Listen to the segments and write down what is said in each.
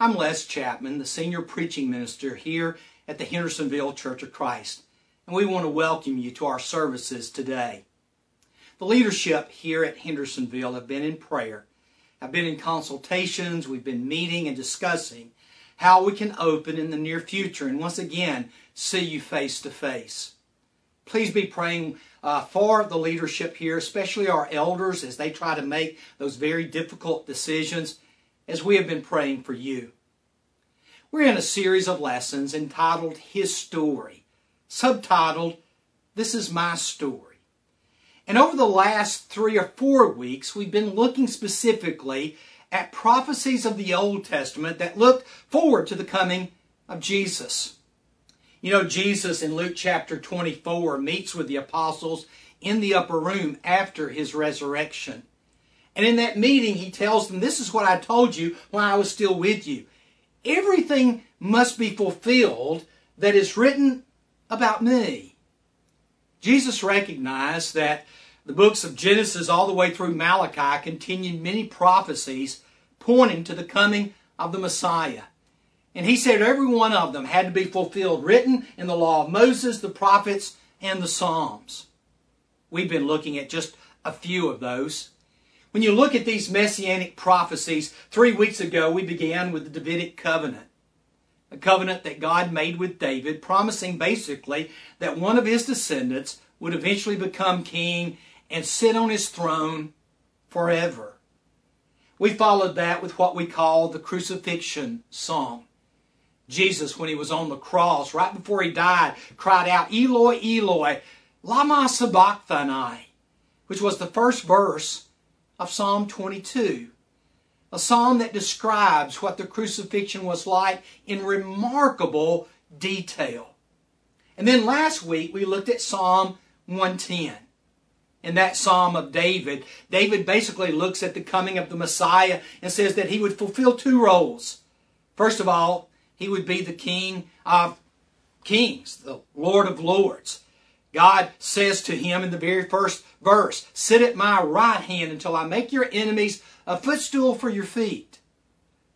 I'm Les Chapman, the senior preaching minister here at the Hendersonville Church of Christ, and we want to welcome you to our services today. The leadership here at Hendersonville have been in prayer, have been in consultations, we've been meeting and discussing how we can open in the near future and once again see you face to face. Please be praying uh, for the leadership here, especially our elders as they try to make those very difficult decisions as we have been praying for you. We're in a series of lessons entitled His Story, subtitled This is My Story. And over the last three or four weeks, we've been looking specifically at prophecies of the Old Testament that looked forward to the coming of Jesus. You know, Jesus in Luke chapter 24 meets with the apostles in the upper room after his resurrection. And in that meeting, he tells them, This is what I told you while I was still with you. Everything must be fulfilled that is written about me. Jesus recognized that the books of Genesis all the way through Malachi contained many prophecies pointing to the coming of the Messiah. And he said every one of them had to be fulfilled, written in the law of Moses, the prophets, and the Psalms. We've been looking at just a few of those. When you look at these messianic prophecies, three weeks ago we began with the Davidic covenant. A covenant that God made with David, promising basically that one of his descendants would eventually become king and sit on his throne forever. We followed that with what we call the crucifixion song. Jesus, when he was on the cross, right before he died, cried out, Eloi, Eloi, lama sabachthani, which was the first verse of Psalm 22. A psalm that describes what the crucifixion was like in remarkable detail. And then last week we looked at Psalm 110. In that Psalm of David, David basically looks at the coming of the Messiah and says that he would fulfill two roles. First of all, he would be the King of kings, the Lord of lords. God says to him in the very first verse, Sit at my right hand until I make your enemies a footstool for your feet.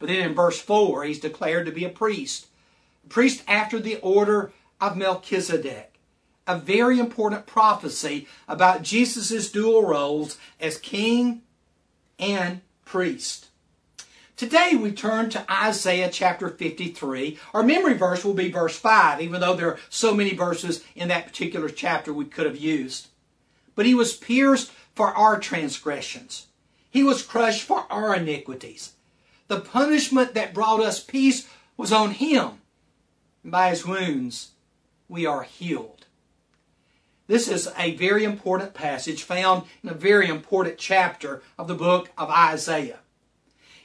But then in verse 4, he's declared to be a priest. A priest after the order of Melchizedek. A very important prophecy about Jesus' dual roles as king and priest. Today we turn to Isaiah chapter 53. Our memory verse will be verse 5, even though there are so many verses in that particular chapter we could have used. But he was pierced for our transgressions. He was crushed for our iniquities. The punishment that brought us peace was on him. And by his wounds we are healed. This is a very important passage found in a very important chapter of the book of Isaiah.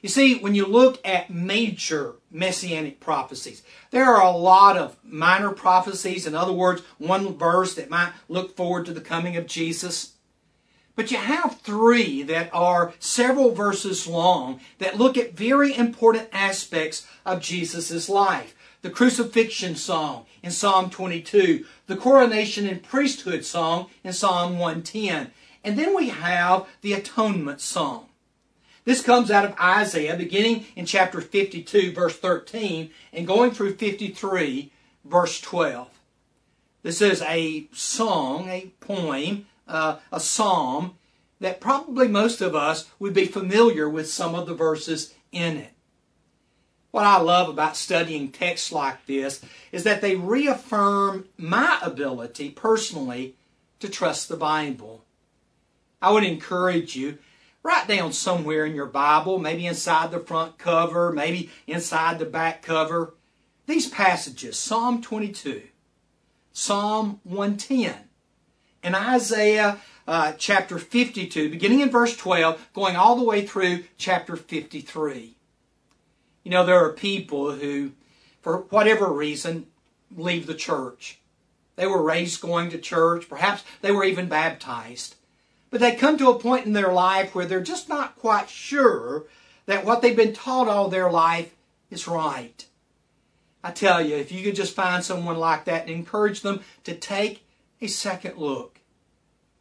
You see, when you look at major messianic prophecies, there are a lot of minor prophecies. In other words, one verse that might look forward to the coming of Jesus. But you have three that are several verses long that look at very important aspects of Jesus' life. The crucifixion song in Psalm 22, the coronation and priesthood song in Psalm 110, and then we have the atonement song. This comes out of Isaiah, beginning in chapter 52, verse 13, and going through 53, verse 12. This is a song, a poem, uh, a psalm that probably most of us would be familiar with some of the verses in it. What I love about studying texts like this is that they reaffirm my ability personally to trust the Bible. I would encourage you write down somewhere in your Bible, maybe inside the front cover, maybe inside the back cover, these passages Psalm 22, Psalm 110, and Isaiah uh, chapter 52, beginning in verse 12, going all the way through chapter 53. You know, there are people who, for whatever reason, leave the church. They were raised going to church, perhaps they were even baptized. But they come to a point in their life where they're just not quite sure that what they've been taught all their life is right. I tell you, if you could just find someone like that and encourage them to take a second look,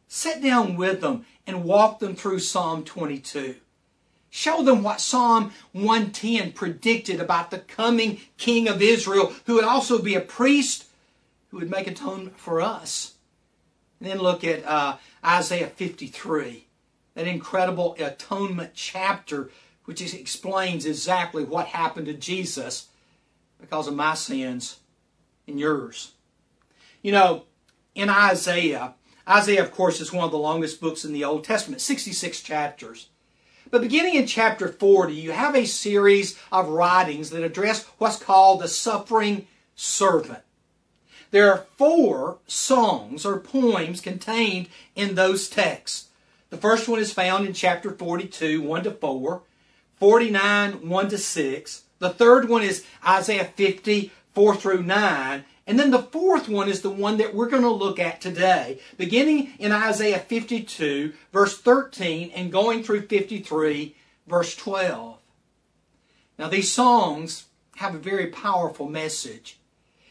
sit down with them and walk them through Psalm 22. Show them what Psalm 110 predicted about the coming King of Israel, who would also be a priest who would make atonement for us. And then look at uh, Isaiah 53, that incredible atonement chapter, which explains exactly what happened to Jesus because of my sins and yours. You know, in Isaiah, Isaiah, of course, is one of the longest books in the Old Testament, 66 chapters. But beginning in chapter 40, you have a series of writings that address what's called the suffering servant. There are four songs or poems contained in those texts. The first one is found in chapter 42, 1 to 4, 49, 1 to 6. The third one is Isaiah 50, 4 through 9. And then the fourth one is the one that we're going to look at today, beginning in Isaiah 52, verse 13, and going through 53, verse 12. Now, these songs have a very powerful message.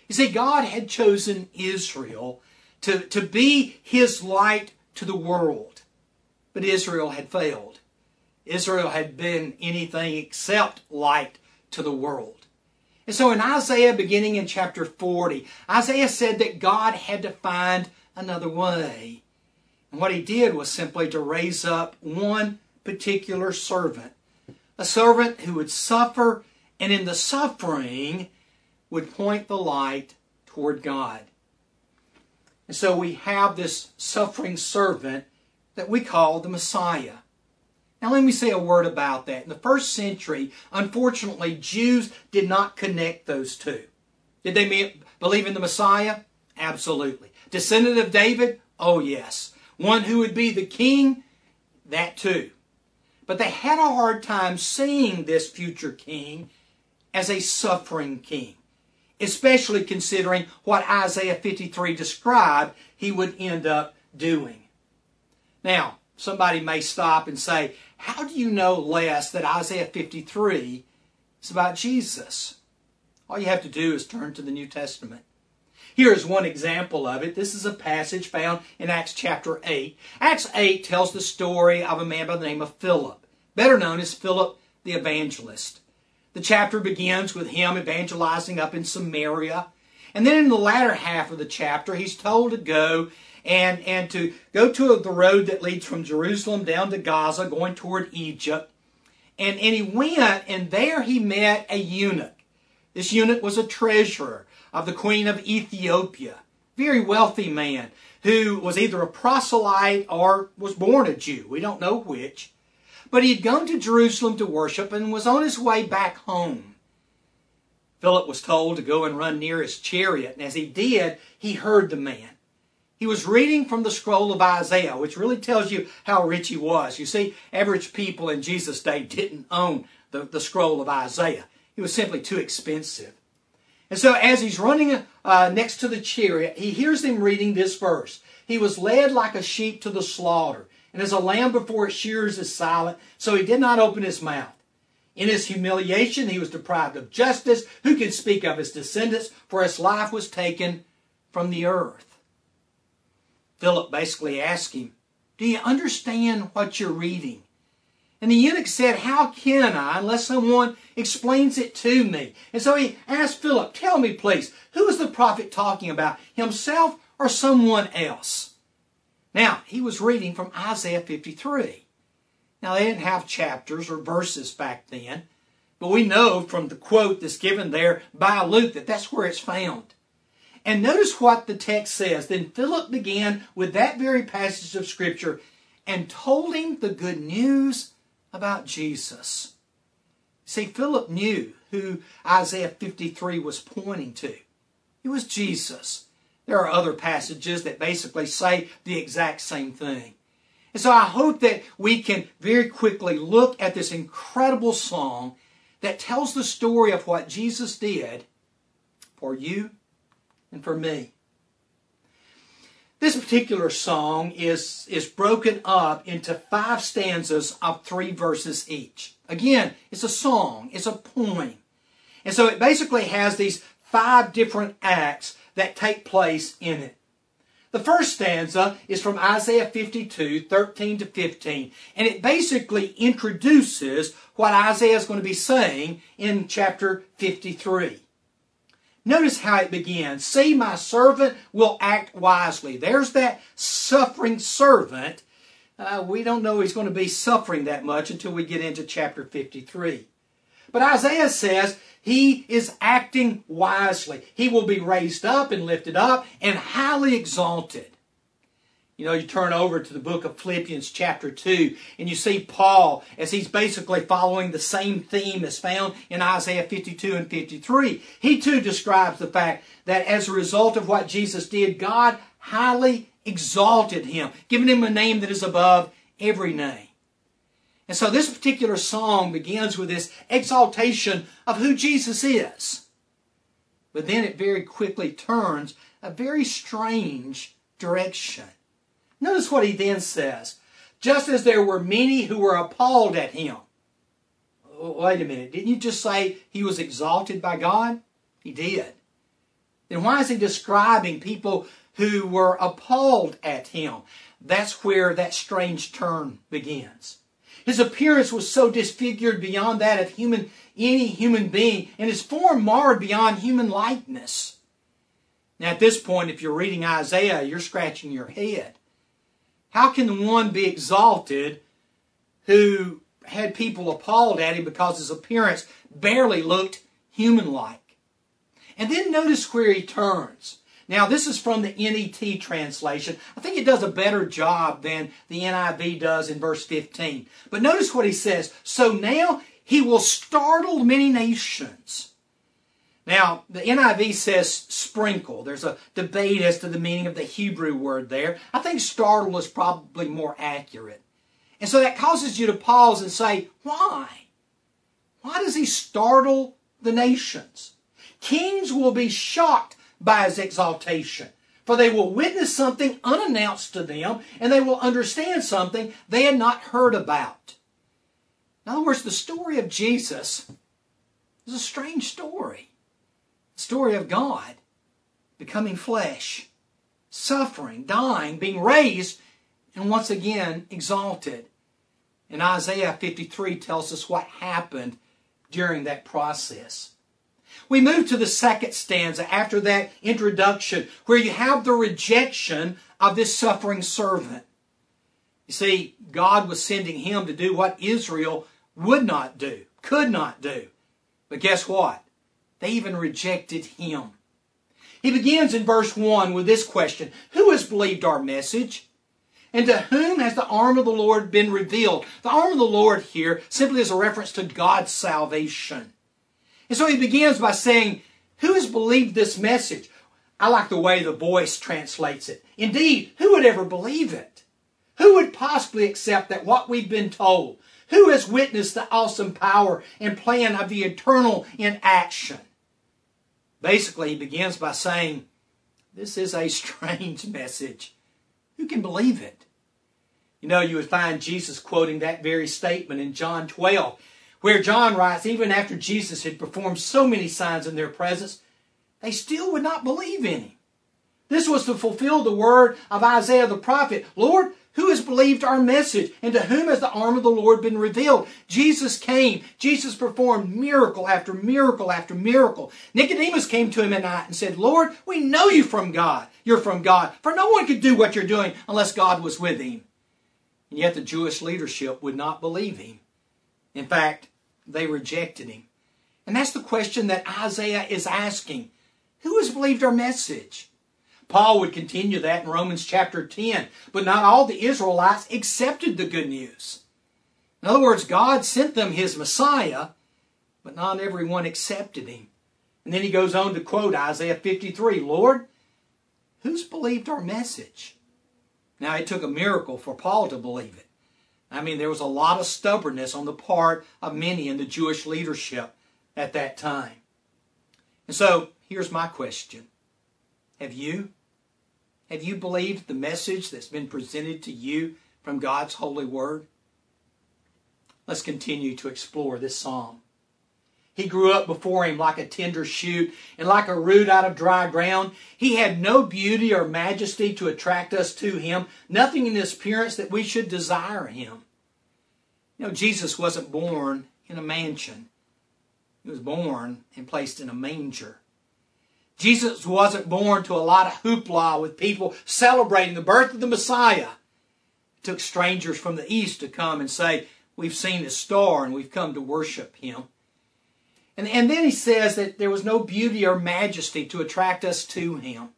You see, God had chosen Israel to, to be his light to the world, but Israel had failed. Israel had been anything except light to the world. And so in Isaiah, beginning in chapter 40, Isaiah said that God had to find another way. And what he did was simply to raise up one particular servant, a servant who would suffer, and in the suffering, would point the light toward God. And so we have this suffering servant that we call the Messiah. Now, let me say a word about that. In the first century, unfortunately, Jews did not connect those two. Did they believe in the Messiah? Absolutely. Descendant of David? Oh, yes. One who would be the king? That too. But they had a hard time seeing this future king as a suffering king especially considering what Isaiah 53 described he would end up doing. Now, somebody may stop and say, How do you know Les that Isaiah 53 is about Jesus? All you have to do is turn to the New Testament. Here is one example of it. This is a passage found in Acts chapter 8. Acts 8 tells the story of a man by the name of Philip, better known as Philip the evangelist. The chapter begins with him evangelizing up in Samaria. And then in the latter half of the chapter, he's told to go and, and to go to the road that leads from Jerusalem down to Gaza, going toward Egypt. And, and he went, and there he met a eunuch. This eunuch was a treasurer of the queen of Ethiopia, very wealthy man who was either a proselyte or was born a Jew. We don't know which. But he had gone to Jerusalem to worship and was on his way back home. Philip was told to go and run near his chariot, and as he did, he heard the man. He was reading from the scroll of Isaiah, which really tells you how rich he was. You see, average people in Jesus' day didn't own the, the scroll of Isaiah. It was simply too expensive. And so as he's running uh, next to the chariot, he hears him reading this verse. He was led like a sheep to the slaughter, and as a lamb before its shears is silent, so he did not open his mouth. In his humiliation, he was deprived of justice. Who can speak of his descendants? For his life was taken from the earth. Philip basically asked him, Do you understand what you're reading? And the eunuch said, How can I unless someone explains it to me? And so he asked Philip, Tell me, please, who is the prophet talking about, himself or someone else? Now, he was reading from Isaiah 53. Now, they didn't have chapters or verses back then, but we know from the quote that's given there by Luke that that's where it's found. And notice what the text says. Then Philip began with that very passage of Scripture and told him the good news about Jesus. See, Philip knew who Isaiah 53 was pointing to. It was Jesus. There are other passages that basically say the exact same thing. And so I hope that we can very quickly look at this incredible song that tells the story of what Jesus did for you and for me. This particular song is, is broken up into five stanzas of three verses each. Again, it's a song, it's a poem. And so it basically has these five different acts that take place in it. The first stanza is from Isaiah 52, 13 to 15, and it basically introduces what Isaiah is going to be saying in chapter 53. Notice how it begins. See, my servant will act wisely. There's that suffering servant. Uh, we don't know he's going to be suffering that much until we get into chapter 53. But Isaiah says he is acting wisely. He will be raised up and lifted up and highly exalted. You know, you turn over to the book of Philippians, chapter 2, and you see Paul as he's basically following the same theme as found in Isaiah 52 and 53. He too describes the fact that as a result of what Jesus did, God highly exalted him, giving him a name that is above every name. And so this particular song begins with this exaltation of who Jesus is. But then it very quickly turns a very strange direction. Notice what he then says. Just as there were many who were appalled at him. Wait a minute. Didn't you just say he was exalted by God? He did. Then why is he describing people who were appalled at him? That's where that strange turn begins. His appearance was so disfigured beyond that of human, any human being, and his form marred beyond human likeness. Now, at this point, if you're reading Isaiah, you're scratching your head. How can the one be exalted who had people appalled at him because his appearance barely looked human like? And then notice where he turns. Now, this is from the NET translation. I think it does a better job than the NIV does in verse 15. But notice what he says. So now he will startle many nations. Now, the NIV says sprinkle. There's a debate as to the meaning of the Hebrew word there. I think startle is probably more accurate. And so that causes you to pause and say, why? Why does he startle the nations? Kings will be shocked by his exaltation, for they will witness something unannounced to them, and they will understand something they had not heard about. In other words, the story of Jesus is a strange story The story of God becoming flesh, suffering, dying, being raised, and once again exalted. And Isaiah 53 tells us what happened during that process. We move to the second stanza after that introduction, where you have the rejection of this suffering servant. You see, God was sending him to do what Israel would not do, could not do. But guess what? They even rejected him. He begins in verse 1 with this question Who has believed our message? And to whom has the arm of the Lord been revealed? The arm of the Lord here simply is a reference to God's salvation. And so he begins by saying, Who has believed this message? I like the way the voice translates it. Indeed, who would ever believe it? Who would possibly accept that what we've been told? Who has witnessed the awesome power and plan of the eternal in action? Basically, he begins by saying, This is a strange message. Who can believe it? You know, you would find Jesus quoting that very statement in John 12, where John writes, even after Jesus had performed so many signs in their presence, they still would not believe in him. This was to fulfill the word of Isaiah the prophet Lord, who has believed our message? And to whom has the arm of the Lord been revealed? Jesus came. Jesus performed miracle after miracle after miracle. Nicodemus came to him at night and said, Lord, we know you from God. You're from God. For no one could do what you're doing unless God was with him. And yet the Jewish leadership would not believe him. In fact, they rejected him. And that's the question that Isaiah is asking. Who has believed our message? Paul would continue that in Romans chapter 10. But not all the Israelites accepted the good news. In other words, God sent them his Messiah, but not everyone accepted him. And then he goes on to quote Isaiah 53 Lord, who's believed our message? Now, it took a miracle for Paul to believe it. I mean, there was a lot of stubbornness on the part of many in the Jewish leadership at that time. And so, here's my question Have you? Have you believed the message that's been presented to you from God's holy word? Let's continue to explore this psalm. He grew up before him like a tender shoot and like a root out of dry ground. He had no beauty or majesty to attract us to him, nothing in his appearance that we should desire him. You know, Jesus wasn't born in a mansion. He was born and placed in a manger. Jesus wasn't born to a lot of hoopla with people celebrating the birth of the Messiah. It took strangers from the east to come and say, We've seen his star and we've come to worship him. And, and then he says that there was no beauty or majesty to attract us to him.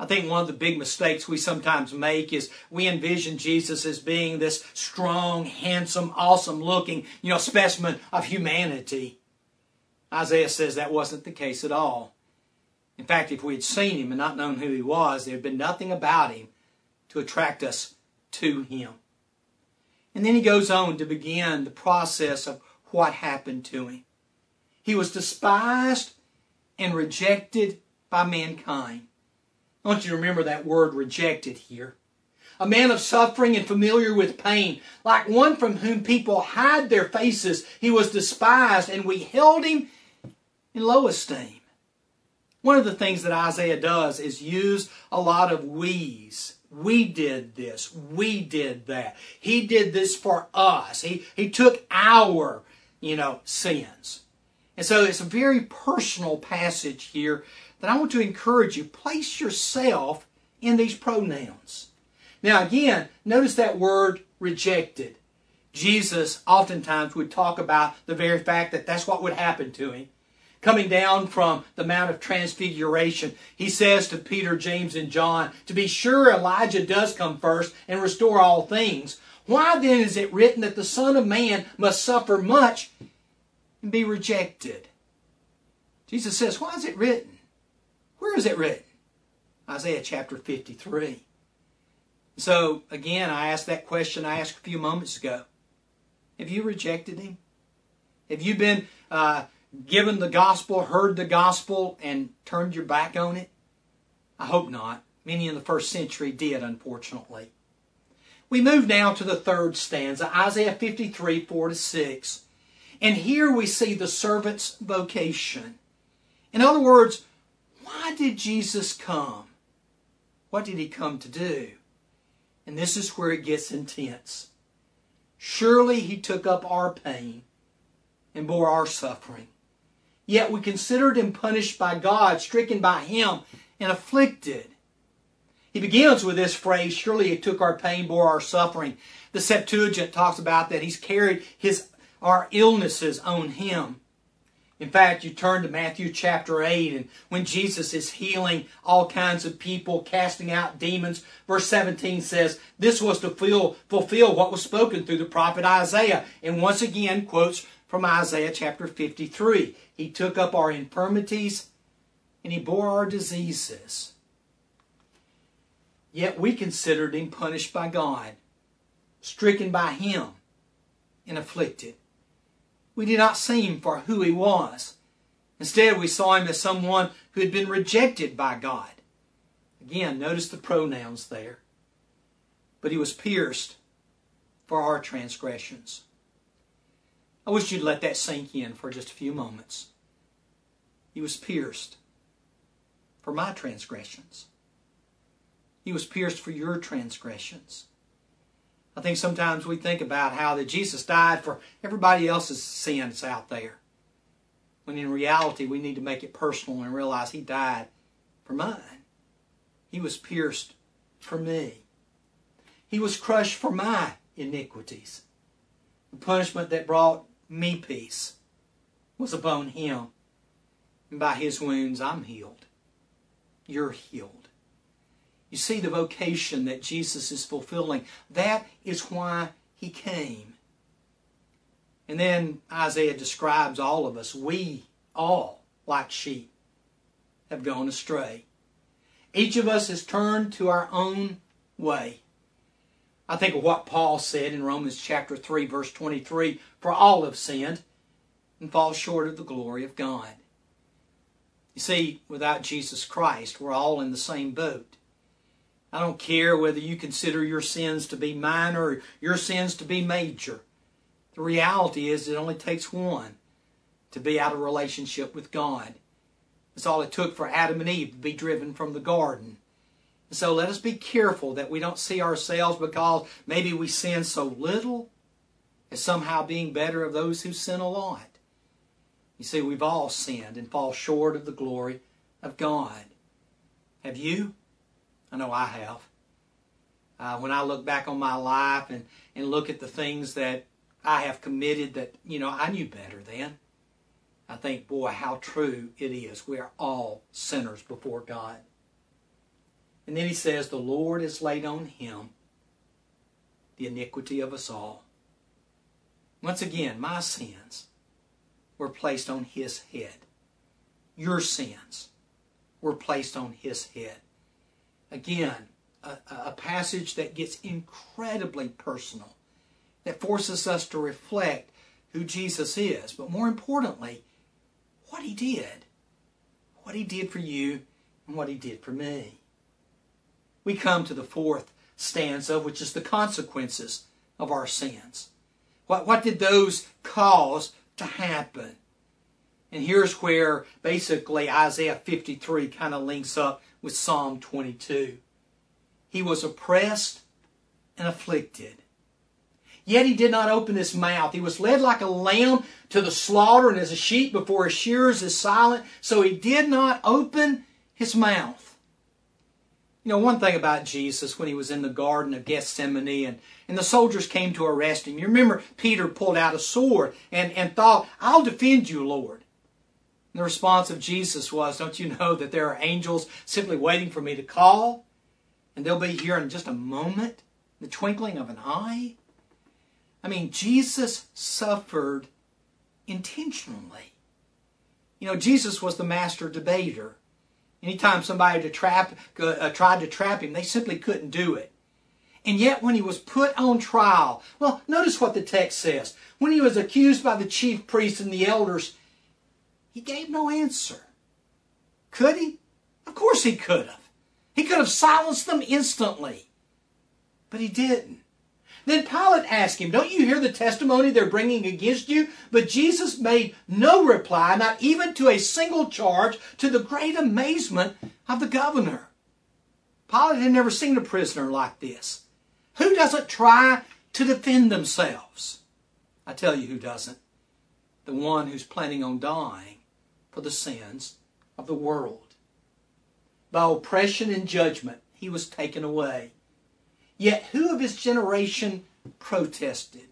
I think one of the big mistakes we sometimes make is we envision Jesus as being this strong, handsome, awesome looking, you know, specimen of humanity. Isaiah says that wasn't the case at all. In fact, if we had seen him and not known who he was, there had been nothing about him to attract us to him. And then he goes on to begin the process of what happened to him. He was despised and rejected by mankind. I want you to remember that word rejected here. A man of suffering and familiar with pain, like one from whom people hide their faces, he was despised, and we held him in low esteem. One of the things that Isaiah does is use a lot of we's. We did this. We did that. He did this for us. He, he took our, you know, sins. And so it's a very personal passage here that I want to encourage you. Place yourself in these pronouns. Now, again, notice that word rejected. Jesus oftentimes would talk about the very fact that that's what would happen to him. Coming down from the Mount of Transfiguration, he says to Peter, James, and John, To be sure Elijah does come first and restore all things. Why then is it written that the Son of Man must suffer much and be rejected? Jesus says, Why is it written? Where is it written? Isaiah chapter 53. So, again, I asked that question I asked a few moments ago. Have you rejected him? Have you been uh, given the gospel, heard the gospel, and turned your back on it? I hope not. Many in the first century did, unfortunately. We move now to the third stanza, Isaiah 53, 4 to 6. And here we see the servant's vocation. In other words, why did Jesus come? What did he come to do? And this is where it gets intense. Surely he took up our pain and bore our suffering. Yet we considered him punished by God, stricken by him, and afflicted. He begins with this phrase, surely he took our pain, bore our suffering. The Septuagint talks about that he's carried his our illnesses on him. In fact, you turn to Matthew chapter 8, and when Jesus is healing all kinds of people, casting out demons, verse 17 says, This was to fulfill, fulfill what was spoken through the prophet Isaiah. And once again quotes from Isaiah chapter 53. He took up our infirmities and he bore our diseases. Yet we considered him punished by God, stricken by him, and afflicted. We did not see him for who he was. Instead, we saw him as someone who had been rejected by God. Again, notice the pronouns there. But he was pierced for our transgressions. I wish you'd let that sink in for just a few moments. He was pierced for my transgressions. He was pierced for your transgressions. I think sometimes we think about how that Jesus died for everybody else's sins out there. When in reality, we need to make it personal and realize He died for mine. He was pierced for me. He was crushed for my iniquities. The punishment that brought me peace was upon Him. And by His wounds, I'm healed. You're healed. You see the vocation that Jesus is fulfilling. That is why he came. And then Isaiah describes all of us. We all, like sheep, have gone astray. Each of us has turned to our own way. I think of what Paul said in Romans chapter 3, verse 23 For all have sinned and fall short of the glory of God. You see, without Jesus Christ, we're all in the same boat. I don't care whether you consider your sins to be minor or your sins to be major. The reality is it only takes one to be out of relationship with God. That's all it took for Adam and Eve to be driven from the garden. So let us be careful that we don't see ourselves because maybe we sin so little as somehow being better of those who sin a lot. You see, we've all sinned and fall short of the glory of God. Have you? I know I have. Uh, when I look back on my life and, and look at the things that I have committed that, you know, I knew better then. I think, boy, how true it is. We are all sinners before God. And then he says, The Lord has laid on him the iniquity of us all. Once again, my sins were placed on his head. Your sins were placed on his head. Again, a, a passage that gets incredibly personal, that forces us to reflect who Jesus is, but more importantly, what he did. What he did for you and what he did for me we come to the fourth stanza, which is the consequences of our sins. What, what did those cause to happen? And here's where basically Isaiah 53 kind of links up with Psalm 22. He was oppressed and afflicted. Yet he did not open his mouth. He was led like a lamb to the slaughter, and as a sheep before his shearers is silent, so he did not open his mouth. You know, one thing about Jesus when he was in the Garden of Gethsemane and, and the soldiers came to arrest him, you remember Peter pulled out a sword and, and thought, I'll defend you, Lord. And the response of Jesus was, Don't you know that there are angels simply waiting for me to call? And they'll be here in just a moment, the twinkling of an eye? I mean, Jesus suffered intentionally. You know, Jesus was the master debater. Anytime somebody to trap, uh, tried to trap him, they simply couldn't do it. And yet, when he was put on trial, well, notice what the text says. When he was accused by the chief priests and the elders, he gave no answer. Could he? Of course he could have. He could have silenced them instantly. But he didn't. Then Pilate asked him, Don't you hear the testimony they're bringing against you? But Jesus made no reply, not even to a single charge, to the great amazement of the governor. Pilate had never seen a prisoner like this. Who doesn't try to defend themselves? I tell you who doesn't. The one who's planning on dying for the sins of the world. By oppression and judgment, he was taken away. Yet who of his generation protested?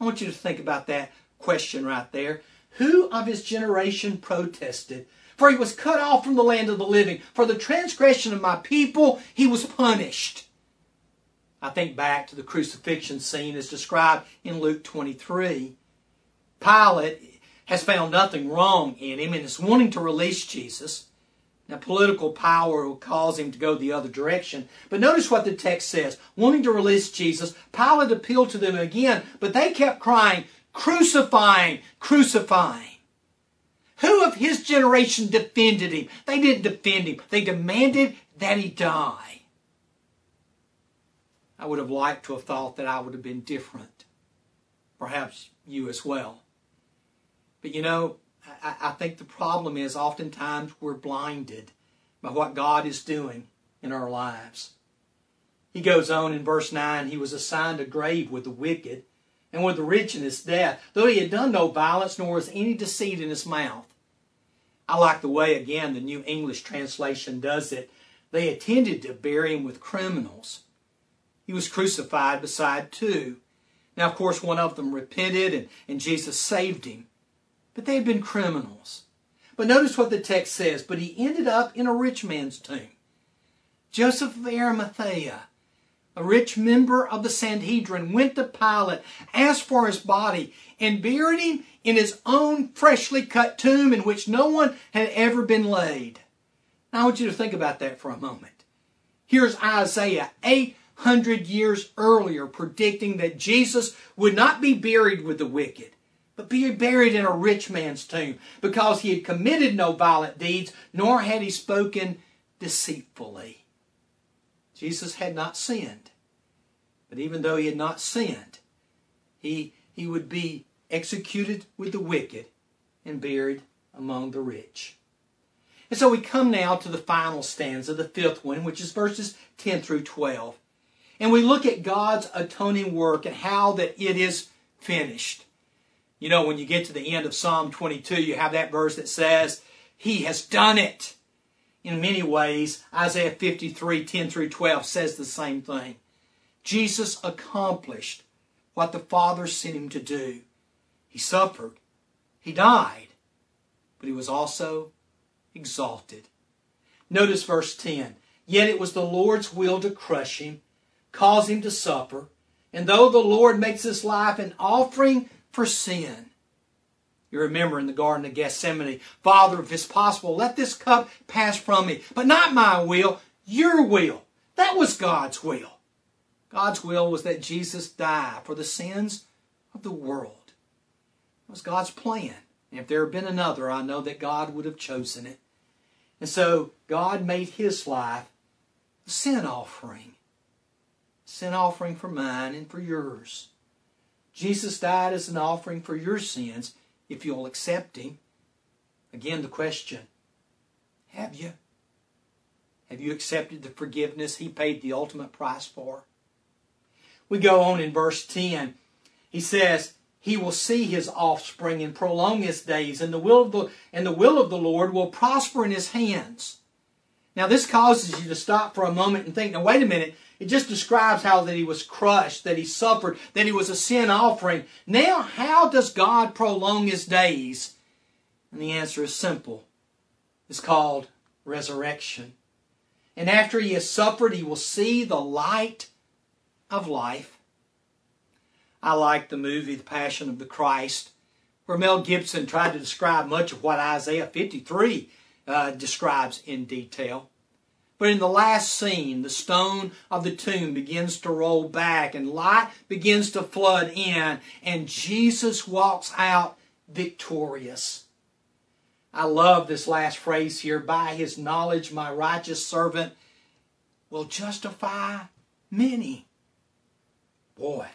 I want you to think about that question right there. Who of his generation protested? For he was cut off from the land of the living. For the transgression of my people, he was punished. I think back to the crucifixion scene as described in Luke 23. Pilate has found nothing wrong in him and is wanting to release Jesus. Now, political power will cause him to go the other direction. But notice what the text says. Wanting to release Jesus, Pilate appealed to them again, but they kept crying, crucifying, crucifying. Who of his generation defended him? They didn't defend him. They demanded that he die. I would have liked to have thought that I would have been different. Perhaps you as well. But you know, I, I think the problem is oftentimes we're blinded by what God is doing in our lives. He goes on in verse 9 He was assigned a grave with the wicked and with the rich in his death, though he had done no violence, nor was any deceit in his mouth. I like the way, again, the New English translation does it. They attended to bury him with criminals. He was crucified beside two. Now, of course, one of them repented and, and Jesus saved him but they had been criminals. But notice what the text says. But he ended up in a rich man's tomb. Joseph of Arimathea, a rich member of the Sanhedrin, went to Pilate, asked for his body, and buried him in his own freshly cut tomb in which no one had ever been laid. Now I want you to think about that for a moment. Here's Isaiah 800 years earlier predicting that Jesus would not be buried with the wicked but be buried in a rich man's tomb, because he had committed no violent deeds, nor had he spoken deceitfully. Jesus had not sinned. But even though he had not sinned, he, he would be executed with the wicked and buried among the rich. And so we come now to the final stanza, the fifth one, which is verses 10 through 12. And we look at God's atoning work and how that it is finished. You know, when you get to the end of Psalm 22, you have that verse that says, He has done it. In many ways, Isaiah 53, 10 through 12 says the same thing. Jesus accomplished what the Father sent him to do. He suffered. He died. But he was also exalted. Notice verse 10. Yet it was the Lord's will to crush him, cause him to suffer. And though the Lord makes his life an offering for sin, you remember in the Garden of Gethsemane, Father, if it's possible, let this cup pass from me. But not my will, your will. That was God's will. God's will was that Jesus die for the sins of the world. It was God's plan. And if there had been another, I know that God would have chosen it. And so God made his life a sin offering. Sin offering for mine and for yours. Jesus died as an offering for your sins if you'll accept him. Again, the question have you? Have you accepted the forgiveness he paid the ultimate price for? We go on in verse 10. He says, He will see his offspring and prolong his days, and the will of the, and the will of the Lord will prosper in his hands. Now, this causes you to stop for a moment and think, now, wait a minute. It just describes how that he was crushed, that he suffered, that he was a sin offering. Now, how does God prolong his days? And the answer is simple. It's called resurrection. And after he has suffered, he will see the light of life. I like the movie The Passion of the Christ, where Mel Gibson tried to describe much of what Isaiah 53 uh, describes in detail. But in the last scene, the stone of the tomb begins to roll back and light begins to flood in, and Jesus walks out victorious. I love this last phrase here. By his knowledge, my righteous servant will justify many. Boy,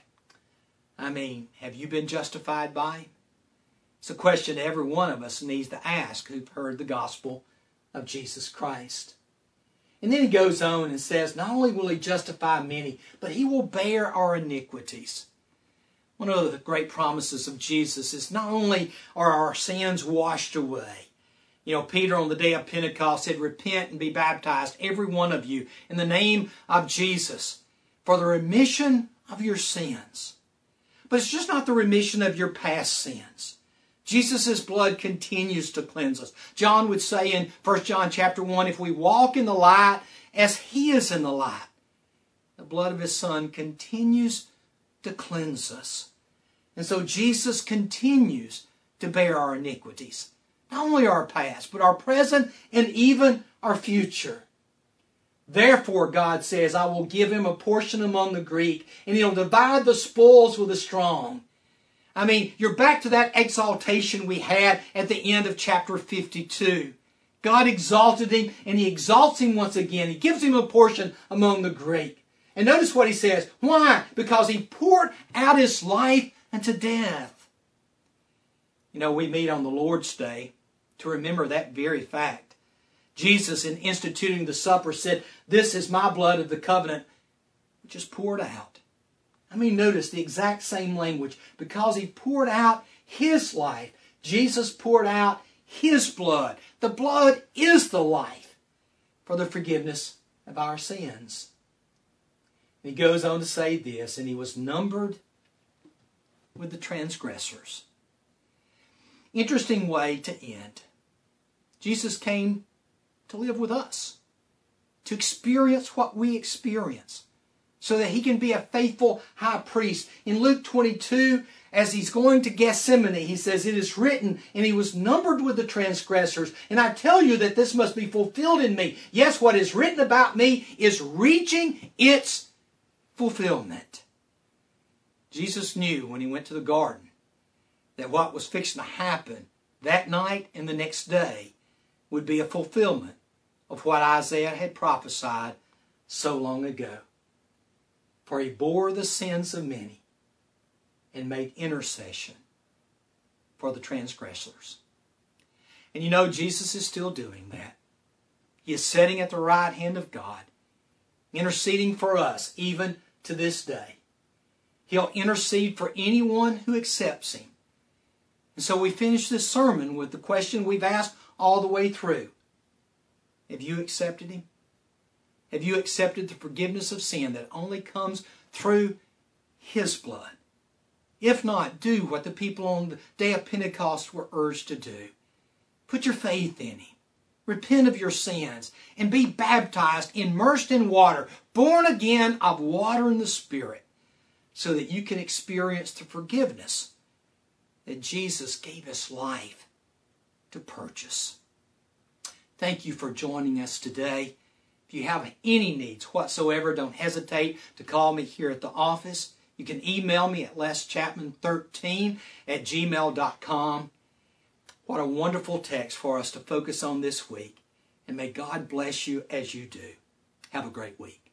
I mean, have you been justified by him? It's a question every one of us needs to ask who've heard the gospel of Jesus Christ. And then he goes on and says, not only will he justify many, but he will bear our iniquities. One of the great promises of Jesus is not only are our sins washed away, you know, Peter on the day of Pentecost said, Repent and be baptized, every one of you, in the name of Jesus, for the remission of your sins. But it's just not the remission of your past sins. Jesus' blood continues to cleanse us. John would say in 1 John chapter 1, if we walk in the light as he is in the light, the blood of his son continues to cleanse us. And so Jesus continues to bear our iniquities. Not only our past, but our present and even our future. Therefore, God says, I will give him a portion among the Greek, and he'll divide the spoils with the strong. I mean, you're back to that exaltation we had at the end of chapter 52. God exalted him, and he exalts him once again. He gives him a portion among the great. And notice what he says. Why? Because he poured out his life unto death. You know, we meet on the Lord's Day to remember that very fact. Jesus, in instituting the supper, said, This is my blood of the covenant, which is poured out. I mean, notice the exact same language. Because he poured out his life, Jesus poured out his blood. The blood is the life for the forgiveness of our sins. He goes on to say this, and he was numbered with the transgressors. Interesting way to end. Jesus came to live with us, to experience what we experience, so that he can be a faithful high priest. In Luke 22, as he's going to Gethsemane, he says, It is written, and he was numbered with the transgressors. And I tell you that this must be fulfilled in me. Yes, what is written about me is reaching its fulfillment. Jesus knew when he went to the garden that what was fixing to happen that night and the next day would be a fulfillment of what Isaiah had prophesied so long ago. For he bore the sins of many and made intercession for the transgressors. And you know, Jesus is still doing that. He is sitting at the right hand of God, interceding for us even to this day. He'll intercede for anyone who accepts him. And so we finish this sermon with the question we've asked all the way through. Have you accepted him? Have you accepted the forgiveness of sin that only comes through his blood? If not, do what the people on the day of Pentecost were urged to do. Put your faith in him. Repent of your sins and be baptized, immersed in water, born again of water and the Spirit so that you can experience the forgiveness that Jesus gave us life to purchase. Thank you for joining us today. You have any needs whatsoever, don't hesitate to call me here at the office. You can email me at leschapman13 at gmail.com. What a wonderful text for us to focus on this week. And may God bless you as you do. Have a great week.